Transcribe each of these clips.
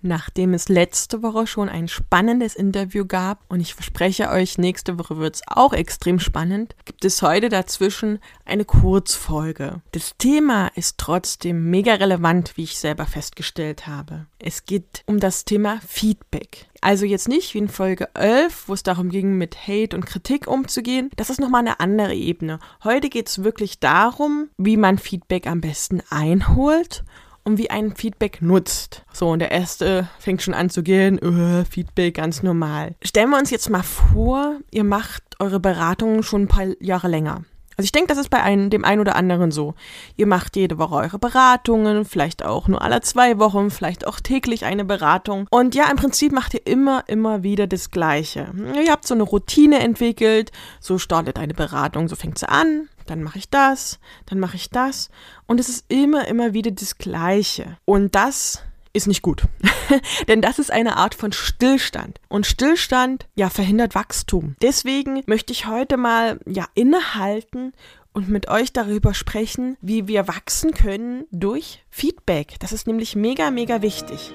Nachdem es letzte Woche schon ein spannendes Interview gab und ich verspreche euch, nächste Woche wird es auch extrem spannend, gibt es heute dazwischen eine Kurzfolge. Das Thema ist trotzdem mega relevant, wie ich selber festgestellt habe. Es geht um das Thema Feedback. Also jetzt nicht wie in Folge 11, wo es darum ging, mit Hate und Kritik umzugehen. Das ist nochmal eine andere Ebene. Heute geht es wirklich darum, wie man Feedback am besten einholt und wie ein Feedback nutzt. So, und der erste fängt schon an zu gehen, uh, Feedback ganz normal. Stellen wir uns jetzt mal vor, ihr macht eure Beratungen schon ein paar Jahre länger. Also ich denke, das ist bei einem, dem einen oder anderen so. Ihr macht jede Woche eure Beratungen, vielleicht auch nur alle zwei Wochen, vielleicht auch täglich eine Beratung. Und ja, im Prinzip macht ihr immer, immer wieder das Gleiche. Ihr habt so eine Routine entwickelt, so startet eine Beratung, so fängt sie an, dann mache ich das, dann mache ich das. Und es ist immer, immer wieder das Gleiche. Und das ist nicht gut. Denn das ist eine Art von Stillstand. Und Stillstand, ja, verhindert Wachstum. Deswegen möchte ich heute mal, ja, innehalten und mit euch darüber sprechen, wie wir wachsen können durch Feedback. Das ist nämlich mega, mega wichtig.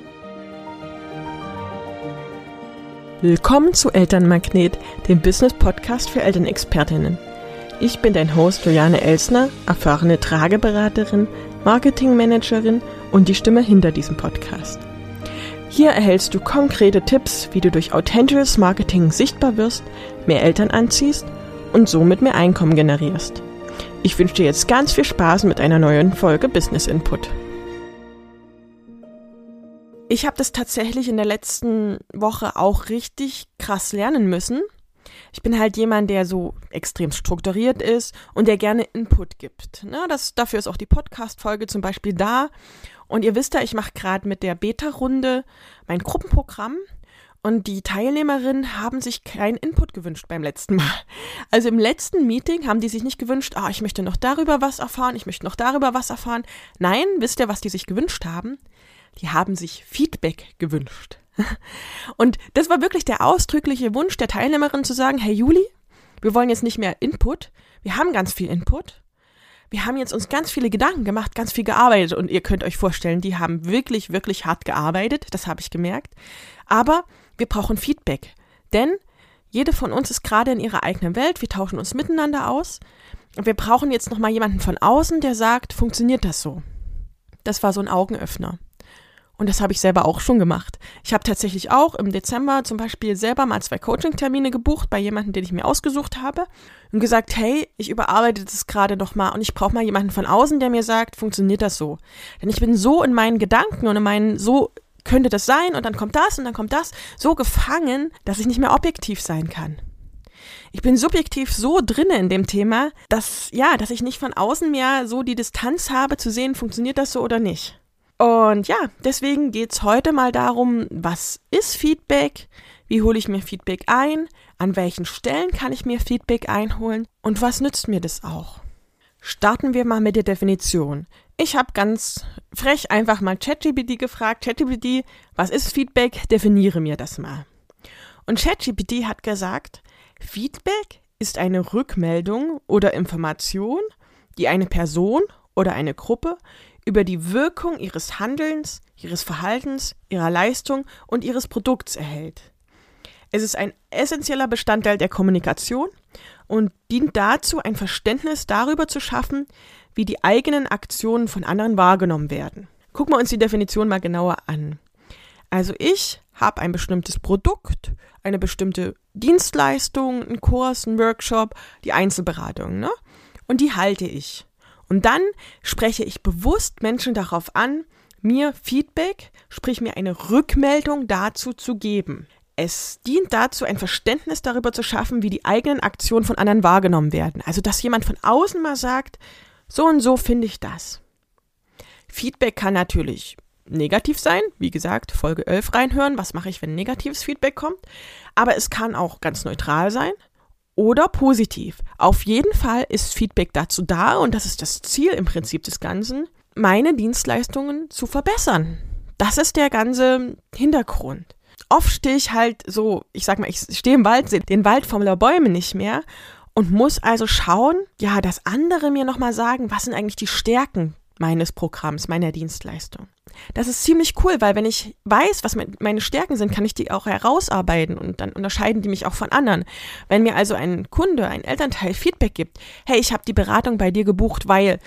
Willkommen zu Elternmagnet, dem Business-Podcast für Elternexpertinnen. Ich bin dein Host Juliane Elsner, erfahrene Trageberaterin, Marketingmanagerin und die Stimme hinter diesem Podcast. Hier erhältst du konkrete Tipps, wie du durch authentisches Marketing sichtbar wirst, mehr Eltern anziehst und somit mehr Einkommen generierst. Ich wünsche dir jetzt ganz viel Spaß mit einer neuen Folge Business Input. Ich habe das tatsächlich in der letzten Woche auch richtig krass lernen müssen, ich bin halt jemand, der so extrem strukturiert ist und der gerne Input gibt. Ne, das, dafür ist auch die Podcast-Folge zum Beispiel da. Und ihr wisst ja, ich mache gerade mit der Beta-Runde mein Gruppenprogramm. Und die Teilnehmerinnen haben sich keinen Input gewünscht beim letzten Mal. Also im letzten Meeting haben die sich nicht gewünscht, ah, ich möchte noch darüber was erfahren, ich möchte noch darüber was erfahren. Nein, wisst ihr, was die sich gewünscht haben? Die haben sich Feedback gewünscht. Und das war wirklich der ausdrückliche Wunsch der Teilnehmerin zu sagen, hey Juli, wir wollen jetzt nicht mehr Input, wir haben ganz viel Input. Wir haben jetzt uns ganz viele Gedanken gemacht, ganz viel gearbeitet und ihr könnt euch vorstellen, die haben wirklich, wirklich hart gearbeitet, das habe ich gemerkt. Aber wir brauchen Feedback, denn jede von uns ist gerade in ihrer eigenen Welt, wir tauschen uns miteinander aus. Und wir brauchen jetzt nochmal jemanden von außen, der sagt, funktioniert das so? Das war so ein Augenöffner. Und das habe ich selber auch schon gemacht. Ich habe tatsächlich auch im Dezember zum Beispiel selber mal zwei Coaching-Termine gebucht bei jemandem, den ich mir ausgesucht habe und gesagt, hey, ich überarbeite das gerade noch mal und ich brauche mal jemanden von außen, der mir sagt, funktioniert das so? Denn ich bin so in meinen Gedanken und in meinen so könnte das sein und dann kommt das und dann kommt das so gefangen, dass ich nicht mehr objektiv sein kann. Ich bin subjektiv so drinne in dem Thema, dass ja, dass ich nicht von außen mehr so die Distanz habe zu sehen, funktioniert das so oder nicht. Und ja, deswegen geht es heute mal darum, was ist Feedback? Wie hole ich mir Feedback ein? An welchen Stellen kann ich mir Feedback einholen? Und was nützt mir das auch? Starten wir mal mit der Definition. Ich habe ganz frech einfach mal ChatGPT gefragt, ChatGPT, was ist Feedback? Definiere mir das mal. Und ChatGPT hat gesagt, Feedback ist eine Rückmeldung oder Information, die eine Person oder eine Gruppe über die Wirkung ihres Handelns, ihres Verhaltens, ihrer Leistung und ihres Produkts erhält. Es ist ein essentieller Bestandteil der Kommunikation und dient dazu, ein Verständnis darüber zu schaffen, wie die eigenen Aktionen von anderen wahrgenommen werden. Gucken wir uns die Definition mal genauer an. Also ich habe ein bestimmtes Produkt, eine bestimmte Dienstleistung, einen Kurs, einen Workshop, die Einzelberatung, ne? Und die halte ich. Und dann spreche ich bewusst Menschen darauf an, mir Feedback, sprich mir eine Rückmeldung dazu zu geben. Es dient dazu, ein Verständnis darüber zu schaffen, wie die eigenen Aktionen von anderen wahrgenommen werden. Also, dass jemand von außen mal sagt, so und so finde ich das. Feedback kann natürlich negativ sein. Wie gesagt, Folge 11 reinhören. Was mache ich, wenn negatives Feedback kommt? Aber es kann auch ganz neutral sein oder positiv. Auf jeden Fall ist Feedback dazu da, und das ist das Ziel im Prinzip des Ganzen, meine Dienstleistungen zu verbessern. Das ist der ganze Hintergrund. Oft stehe ich halt so, ich sag mal, ich stehe im Wald, den Wald voller Bäume nicht mehr und muss also schauen, ja, dass andere mir nochmal sagen, was sind eigentlich die Stärken meines Programms, meiner Dienstleistung. Das ist ziemlich cool, weil wenn ich weiß, was meine Stärken sind, kann ich die auch herausarbeiten und dann unterscheiden die mich auch von anderen. Wenn mir also ein Kunde, ein Elternteil Feedback gibt, hey, ich habe die Beratung bei dir gebucht, weil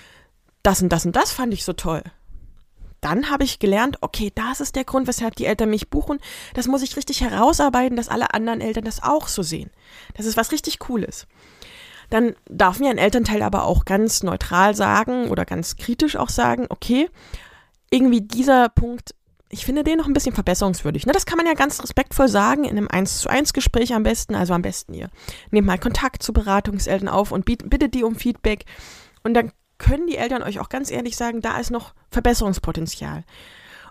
das und das und das fand ich so toll. Dann habe ich gelernt, okay, das ist der Grund, weshalb die Eltern mich buchen. Das muss ich richtig herausarbeiten, dass alle anderen Eltern das auch so sehen. Das ist was richtig Cooles. Dann darf mir ein Elternteil aber auch ganz neutral sagen oder ganz kritisch auch sagen, okay, irgendwie dieser Punkt, ich finde den noch ein bisschen verbesserungswürdig. Ne, das kann man ja ganz respektvoll sagen, in einem 1 zu 1 Gespräch am besten. Also am besten ihr nehmt mal Kontakt zu Beratungseltern auf und bittet die um Feedback. Und dann können die Eltern euch auch ganz ehrlich sagen, da ist noch Verbesserungspotenzial.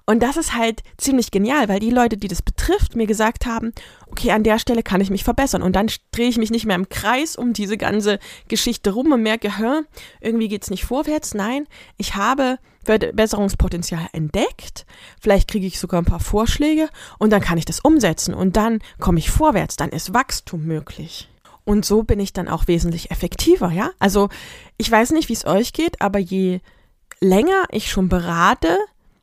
Und das ist halt ziemlich genial, weil die Leute, die das betrifft, mir gesagt haben, okay, an der Stelle kann ich mich verbessern. Und dann drehe ich mich nicht mehr im Kreis um diese ganze Geschichte rum und merke, hä, irgendwie geht's nicht vorwärts. Nein, ich habe Verbesserungspotenzial entdeckt. Vielleicht kriege ich sogar ein paar Vorschläge und dann kann ich das umsetzen und dann komme ich vorwärts. Dann ist Wachstum möglich. Und so bin ich dann auch wesentlich effektiver, ja? Also, ich weiß nicht, wie es euch geht, aber je länger ich schon berate,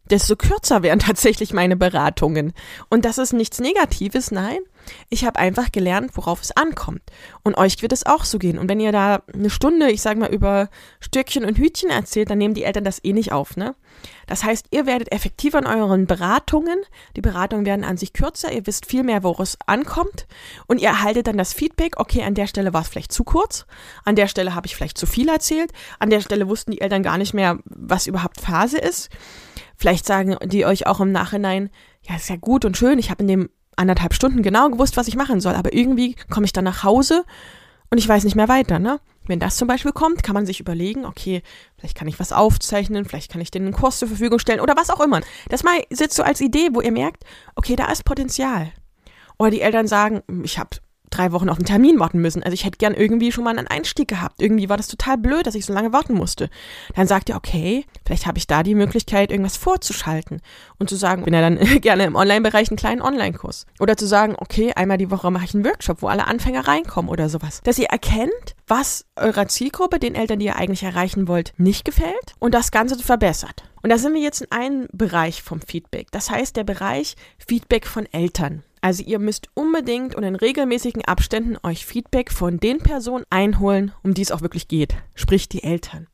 desto kürzer werden tatsächlich meine Beratungen. Und das ist nichts Negatives, nein. Ich habe einfach gelernt, worauf es ankommt. Und euch wird es auch so gehen. Und wenn ihr da eine Stunde, ich sage mal, über Stückchen und Hütchen erzählt, dann nehmen die Eltern das eh nicht auf, ne? Das heißt, ihr werdet effektiver in euren Beratungen. Die Beratungen werden an sich kürzer. Ihr wisst viel mehr, worauf es ankommt. Und ihr erhaltet dann das Feedback, okay, an der Stelle war es vielleicht zu kurz. An der Stelle habe ich vielleicht zu viel erzählt. An der Stelle wussten die Eltern gar nicht mehr, was überhaupt Phase ist. Vielleicht sagen die euch auch im Nachhinein, ja, ist ja gut und schön, ich habe in dem anderthalb Stunden genau gewusst, was ich machen soll, aber irgendwie komme ich dann nach Hause und ich weiß nicht mehr weiter, ne? Wenn das zum Beispiel kommt, kann man sich überlegen, okay, vielleicht kann ich was aufzeichnen, vielleicht kann ich den einen Kurs zur Verfügung stellen oder was auch immer. Das mal sitzt so als Idee, wo ihr merkt, okay, da ist Potenzial. Oder die Eltern sagen, ich habe drei Wochen auf einen Termin warten müssen. Also ich hätte gern irgendwie schon mal einen Einstieg gehabt. Irgendwie war das total blöd, dass ich so lange warten musste. Dann sagt ihr, okay, vielleicht habe ich da die Möglichkeit, irgendwas vorzuschalten und zu sagen, bin ja dann gerne im Online-Bereich einen kleinen Online-Kurs. Oder zu sagen, okay, einmal die Woche mache ich einen Workshop, wo alle Anfänger reinkommen oder sowas. Dass ihr erkennt, was eurer Zielgruppe, den Eltern, die ihr eigentlich erreichen wollt, nicht gefällt und das Ganze verbessert. Und da sind wir jetzt in einem Bereich vom Feedback. Das heißt, der Bereich Feedback von Eltern. Also ihr müsst unbedingt und in regelmäßigen Abständen euch Feedback von den Personen einholen, um die es auch wirklich geht, sprich die Eltern.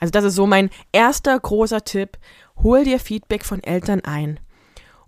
Also das ist so mein erster großer Tipp. Hol dir Feedback von Eltern ein.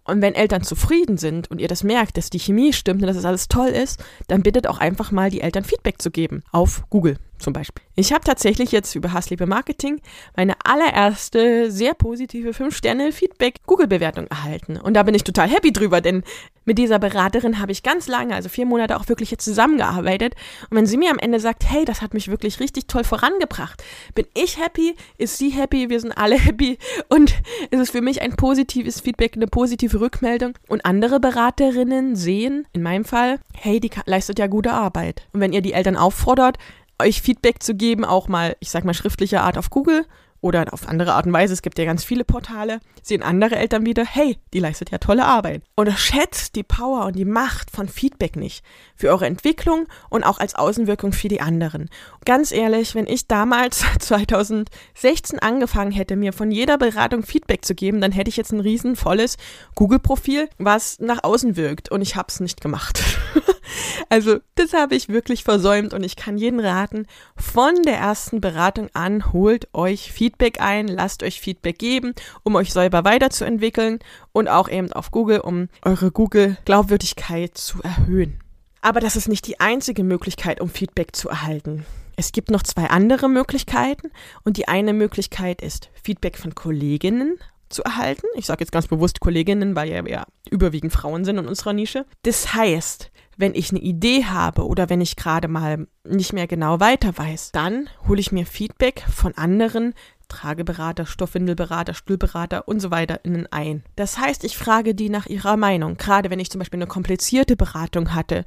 Und wenn Eltern zufrieden sind und ihr das merkt, dass die Chemie stimmt und dass es alles toll ist, dann bittet auch einfach mal die Eltern Feedback zu geben. Auf Google zum Beispiel. Ich habe tatsächlich jetzt über Hassliebe Marketing meine allererste sehr positive 5-Sterne-Feedback-Google-Bewertung erhalten. Und da bin ich total happy drüber, denn mit dieser Beraterin habe ich ganz lange, also vier Monate auch wirklich jetzt zusammengearbeitet. Und wenn sie mir am Ende sagt, hey, das hat mich wirklich richtig toll vorangebracht, bin ich happy, ist sie happy, wir sind alle happy und es ist für mich ein positives Feedback, eine positive Rückmeldung. Und andere Beraterinnen sehen, in meinem Fall, hey, die leistet ja gute Arbeit. Und wenn ihr die Eltern auffordert, euch Feedback zu geben, auch mal, ich sag mal, schriftlicher Art auf Google oder auf andere Art und Weise. Es gibt ja ganz viele Portale. Sehen andere Eltern wieder, hey, die leistet ja tolle Arbeit. Unterschätzt die Power und die Macht von Feedback nicht. Für eure Entwicklung und auch als Außenwirkung für die anderen. Ganz ehrlich, wenn ich damals 2016 angefangen hätte, mir von jeder Beratung Feedback zu geben, dann hätte ich jetzt ein riesen volles Google-Profil, was nach außen wirkt. Und ich habe es nicht gemacht. Also, das habe ich wirklich versäumt und ich kann jeden raten, von der ersten Beratung an holt euch Feedback ein, lasst euch Feedback geben, um euch selber weiterzuentwickeln und auch eben auf Google, um eure Google-Glaubwürdigkeit zu erhöhen. Aber das ist nicht die einzige Möglichkeit, um Feedback zu erhalten. Es gibt noch zwei andere Möglichkeiten und die eine Möglichkeit ist Feedback von Kolleginnen zu erhalten. Ich sage jetzt ganz bewusst Kolleginnen, weil ja, ja überwiegend Frauen sind in unserer Nische. Das heißt, wenn ich eine Idee habe oder wenn ich gerade mal nicht mehr genau weiter weiß, dann hole ich mir Feedback von anderen Trageberater, Stoffwindelberater, Stuhlberater und so weiter innen ein. Das heißt, ich frage die nach ihrer Meinung. Gerade wenn ich zum Beispiel eine komplizierte Beratung hatte,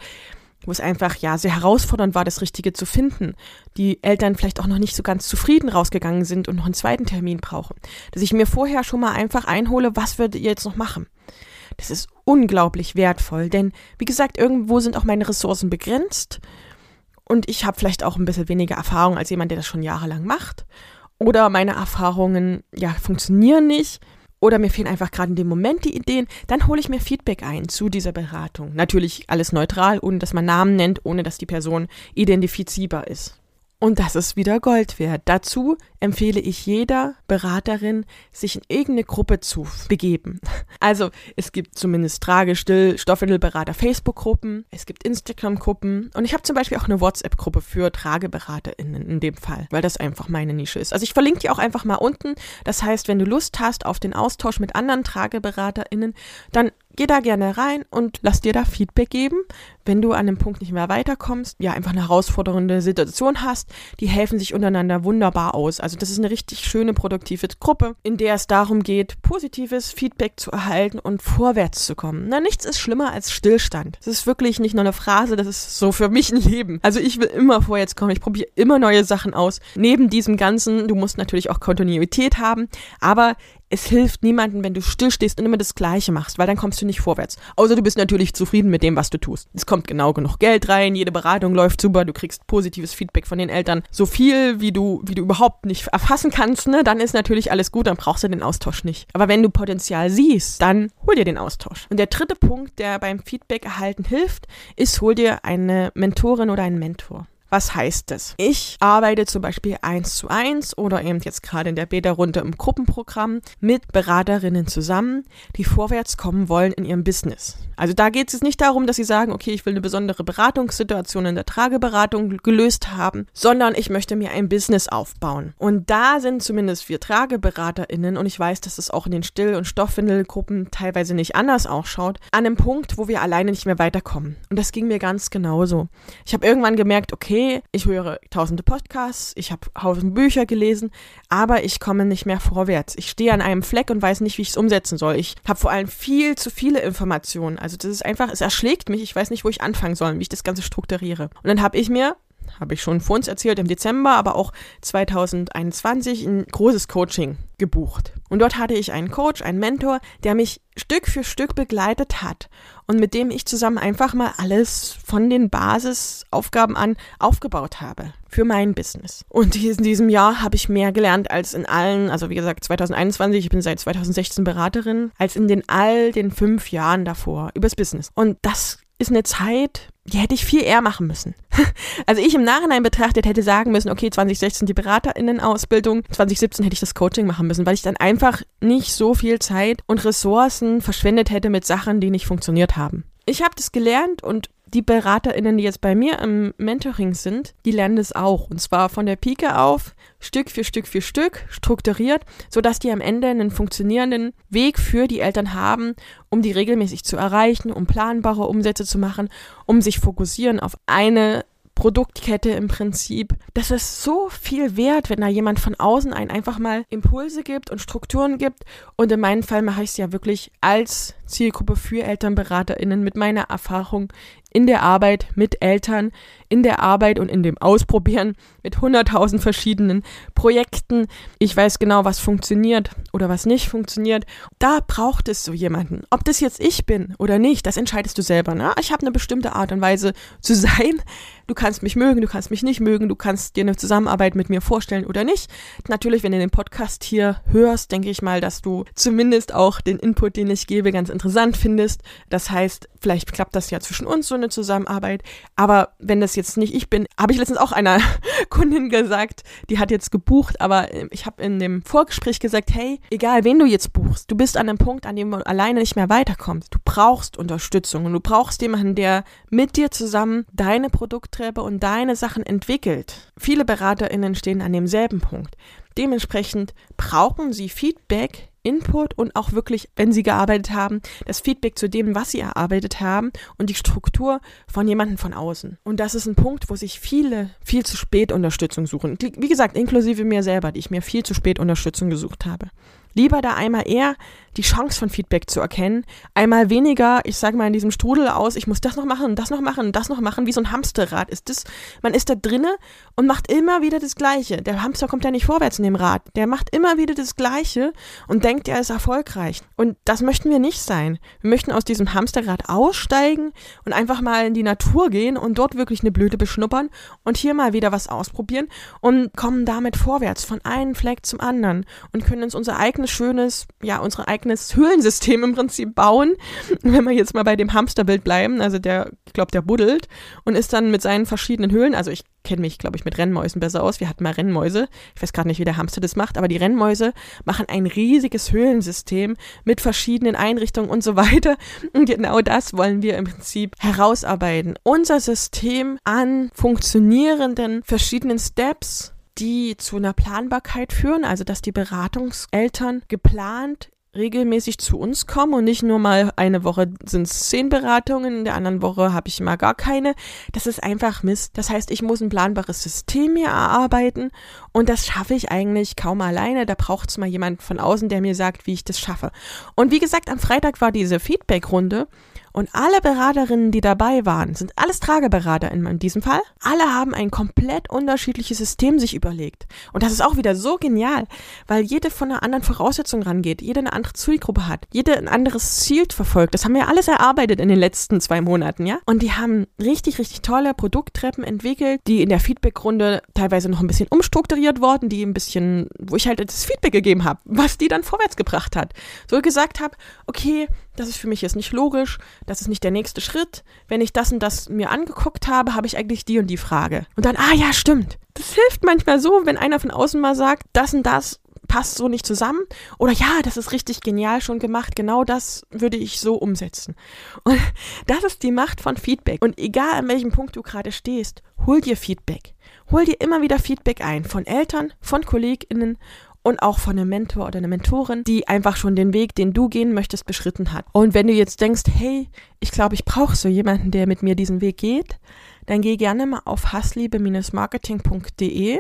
wo es einfach ja sehr herausfordernd war, das Richtige zu finden. Die Eltern vielleicht auch noch nicht so ganz zufrieden rausgegangen sind und noch einen zweiten Termin brauchen. Dass ich mir vorher schon mal einfach einhole, was würdet ihr jetzt noch machen? Das ist unglaublich wertvoll, denn wie gesagt, irgendwo sind auch meine Ressourcen begrenzt und ich habe vielleicht auch ein bisschen weniger Erfahrung als jemand, der das schon jahrelang macht. Oder meine Erfahrungen, ja, funktionieren nicht. oder mir fehlen einfach gerade in dem Moment die Ideen, dann hole ich mir Feedback ein zu dieser Beratung. Natürlich alles neutral, ohne dass man Namen nennt, ohne dass die Person identifizierbar ist. Und das ist wieder Gold wert. Dazu empfehle ich jeder Beraterin, sich in irgendeine Gruppe zu begeben. Also es gibt zumindest Trage, Still, Stoffwindelberater Facebook-Gruppen, es gibt Instagram-Gruppen und ich habe zum Beispiel auch eine WhatsApp-Gruppe für TrageberaterInnen in dem Fall, weil das einfach meine Nische ist. Also ich verlinke die auch einfach mal unten. Das heißt, wenn du Lust hast auf den Austausch mit anderen TrageberaterInnen, dann geh da gerne rein und lass dir da Feedback geben, wenn du an dem Punkt nicht mehr weiterkommst, ja, einfach eine herausfordernde Situation hast, die helfen sich untereinander wunderbar aus. Also das ist eine richtig schöne, produktive Gruppe, in der es darum geht, positives Feedback zu erhalten und vorwärts zu kommen. Na, nichts ist schlimmer als Stillstand. Das ist wirklich nicht nur eine Phrase, das ist so für mich ein Leben. Also ich will immer vorwärts kommen, ich probiere immer neue Sachen aus. Neben diesem Ganzen, du musst natürlich auch Kontinuität haben, aber es hilft niemandem, wenn du stillstehst und immer das Gleiche machst, weil dann kommst du nicht vorwärts. Außer du bist natürlich zufrieden mit dem, was du tust. Es kommt genau genug Geld rein, jede Beratung läuft super, du kriegst positives Feedback von den Eltern, so viel, wie du, wie du überhaupt nicht erfassen kannst, ne, dann ist natürlich alles gut, dann brauchst du den Austausch nicht. Aber wenn du Potenzial siehst, dann hol dir den Austausch. Und der dritte Punkt, der beim Feedback erhalten hilft, ist, hol dir eine Mentorin oder einen Mentor. Was heißt das? Ich arbeite zum Beispiel eins zu eins oder eben jetzt gerade in der Beta-Runde im Gruppenprogramm mit Beraterinnen zusammen, die vorwärts kommen wollen in ihrem Business. Also da geht es nicht darum, dass sie sagen, okay, ich will eine besondere Beratungssituation in der Trageberatung gelöst haben, sondern ich möchte mir ein Business aufbauen. Und da sind zumindest wir TrageberaterInnen, und ich weiß, dass es auch in den Still- und Stoffwindelgruppen teilweise nicht anders ausschaut, an einem Punkt, wo wir alleine nicht mehr weiterkommen. Und das ging mir ganz genauso. Ich habe irgendwann gemerkt, okay, ich höre tausende Podcasts, ich habe tausend Bücher gelesen, aber ich komme nicht mehr vorwärts. Ich stehe an einem Fleck und weiß nicht, wie ich es umsetzen soll. Ich habe vor allem viel zu viele Informationen. Also das ist einfach, es erschlägt mich. Ich weiß nicht, wo ich anfangen soll, wie ich das Ganze strukturiere. Und dann habe ich mir habe ich schon vor uns erzählt, im Dezember, aber auch 2021 ein großes Coaching gebucht. Und dort hatte ich einen Coach, einen Mentor, der mich Stück für Stück begleitet hat und mit dem ich zusammen einfach mal alles von den Basisaufgaben an aufgebaut habe für mein Business. Und in diesem Jahr habe ich mehr gelernt als in allen, also wie gesagt 2021, ich bin seit 2016 Beraterin, als in den all den fünf Jahren davor übers Business. Und das ist eine Zeit, die hätte ich viel eher machen müssen. Also ich im Nachhinein betrachtet hätte sagen müssen, okay, 2016 die Beraterinnen-Ausbildung, 2017 hätte ich das Coaching machen müssen, weil ich dann einfach nicht so viel Zeit und Ressourcen verschwendet hätte mit Sachen, die nicht funktioniert haben. Ich habe das gelernt und die BeraterInnen, die jetzt bei mir im Mentoring sind, die lernen das auch. Und zwar von der Pike auf, Stück für Stück für Stück, strukturiert, sodass die am Ende einen funktionierenden Weg für die Eltern haben, um die regelmäßig zu erreichen, um planbare Umsätze zu machen, um sich fokussieren auf eine Produktkette im Prinzip. Das ist so viel wert, wenn da jemand von außen einen einfach mal Impulse gibt und Strukturen gibt. Und in meinem Fall mache ich es ja wirklich als Zielgruppe für ElternberaterInnen mit meiner Erfahrung in der Arbeit mit Eltern, in der Arbeit und in dem Ausprobieren mit hunderttausend verschiedenen Projekten. Ich weiß genau, was funktioniert oder was nicht funktioniert. Da braucht es so jemanden. Ob das jetzt ich bin oder nicht, das entscheidest du selber. Ne? Ich habe eine bestimmte Art und Weise zu sein. Du kannst mich mögen, du kannst mich nicht mögen, du kannst dir eine Zusammenarbeit mit mir vorstellen oder nicht. Natürlich, wenn du den Podcast hier hörst, denke ich mal, dass du zumindest auch den Input, den ich gebe, ganz interessant findest. Das heißt, vielleicht klappt das ja zwischen uns so eine Zusammenarbeit. Aber wenn das jetzt nicht ich bin, habe ich letztens auch einer Kundin gesagt, die hat jetzt gebucht, aber ähm, ich habe in dem Vorgespräch gesagt, hey, egal wen du jetzt buchst, du bist an einem Punkt, an dem du alleine nicht mehr weiterkommst. Du brauchst Unterstützung und du brauchst jemanden, der mit dir zusammen deine Produkttreppe und deine Sachen entwickelt. Viele BeraterInnen stehen an demselben Punkt. Dementsprechend brauchen sie Feedback Input und auch wirklich, wenn sie gearbeitet haben, das Feedback zu dem, was sie erarbeitet haben und die Struktur von jemandem von außen. Und das ist ein Punkt, wo sich viele viel zu spät Unterstützung suchen. Wie gesagt, inklusive mir selber, die ich mir viel zu spät Unterstützung gesucht habe. Lieber da einmal eher die Chance von Feedback zu erkennen. Einmal weniger, ich sage mal in diesem Strudel aus, ich muss das noch machen, das noch machen, das noch machen, wie so ein Hamsterrad ist das. Man ist da drinne und macht immer wieder das Gleiche. Der Hamster kommt ja nicht vorwärts in dem Rad. Der macht immer wieder das Gleiche und denkt, er ist erfolgreich. Und das möchten wir nicht sein. Wir möchten aus diesem Hamsterrad aussteigen und einfach mal in die Natur gehen und dort wirklich eine Blüte beschnuppern und hier mal wieder was ausprobieren und kommen damit vorwärts von einem Fleck zum anderen und können uns unser eigenes schönes, ja, unser eigenes Höhlensystem im Prinzip bauen. Wenn wir jetzt mal bei dem Hamsterbild bleiben, also der, ich glaube, der buddelt und ist dann mit seinen verschiedenen Höhlen, also ich kenne mich, glaube ich, mit Rennmäusen besser aus. Wir hatten mal Rennmäuse. Ich weiß gerade nicht, wie der Hamster das macht, aber die Rennmäuse machen ein riesiges Höhlensystem mit verschiedenen Einrichtungen und so weiter. Und genau das wollen wir im Prinzip herausarbeiten. Unser System an funktionierenden verschiedenen Steps die zu einer Planbarkeit führen, also dass die Beratungseltern geplant regelmäßig zu uns kommen und nicht nur mal eine Woche sind es zehn Beratungen, in der anderen Woche habe ich mal gar keine. Das ist einfach Mist. Das heißt, ich muss ein planbares System mir erarbeiten und das schaffe ich eigentlich kaum alleine. Da braucht es mal jemand von außen, der mir sagt, wie ich das schaffe. Und wie gesagt, am Freitag war diese Feedback-Runde und alle Beraterinnen, die dabei waren, sind alles Trageberater in diesem Fall. Alle haben ein komplett unterschiedliches System sich überlegt. Und das ist auch wieder so genial, weil jede von einer anderen Voraussetzung rangeht, jede eine andere Zielgruppe hat, jede ein anderes Ziel verfolgt. Das haben wir alles erarbeitet in den letzten zwei Monaten, ja? Und die haben richtig, richtig tolle Produkttreppen entwickelt, die in der Feedbackrunde teilweise noch ein bisschen umstrukturiert wurden, die ein bisschen, wo ich halt das Feedback gegeben habe, was die dann vorwärts gebracht hat. So gesagt habe, okay, das ist für mich jetzt nicht logisch, das ist nicht der nächste Schritt. Wenn ich das und das mir angeguckt habe, habe ich eigentlich die und die Frage. Und dann, ah ja, stimmt. Das hilft manchmal so, wenn einer von außen mal sagt, das und das passt so nicht zusammen. Oder ja, das ist richtig genial schon gemacht. Genau das würde ich so umsetzen. Und das ist die Macht von Feedback. Und egal an welchem Punkt du gerade stehst, hol dir Feedback. Hol dir immer wieder Feedback ein von Eltern, von KollegInnen und auch von einem Mentor oder einer Mentorin, die einfach schon den Weg, den du gehen möchtest, beschritten hat. Und wenn du jetzt denkst, hey, ich glaube, ich brauche so jemanden, der mit mir diesen Weg geht, dann geh gerne mal auf hassliebe-marketing.de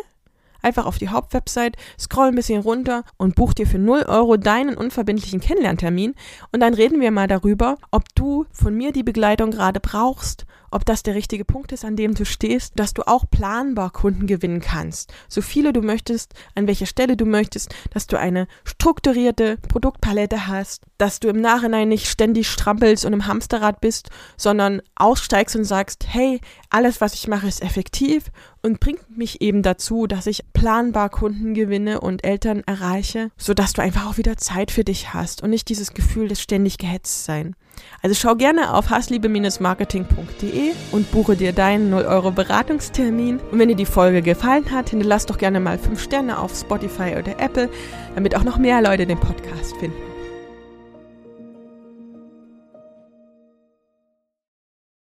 einfach auf die Hauptwebsite, scroll ein bisschen runter und buch dir für 0 Euro deinen unverbindlichen Kennenlerntermin und dann reden wir mal darüber, ob du von mir die Begleitung gerade brauchst ob das der richtige Punkt ist, an dem du stehst, dass du auch planbar Kunden gewinnen kannst. So viele du möchtest, an welcher Stelle du möchtest, dass du eine strukturierte Produktpalette hast, dass du im Nachhinein nicht ständig strampelst und im Hamsterrad bist, sondern aussteigst und sagst, hey, alles, was ich mache, ist effektiv und bringt mich eben dazu, dass ich planbar Kunden gewinne und Eltern erreiche, sodass du einfach auch wieder Zeit für dich hast und nicht dieses Gefühl des ständig gehetzt sein. Also schau gerne auf hassliebe-marketing.de und buche dir deinen 0 Euro Beratungstermin. Und wenn dir die Folge gefallen hat, hinterlass doch gerne mal 5 Sterne auf Spotify oder Apple, damit auch noch mehr Leute den Podcast finden.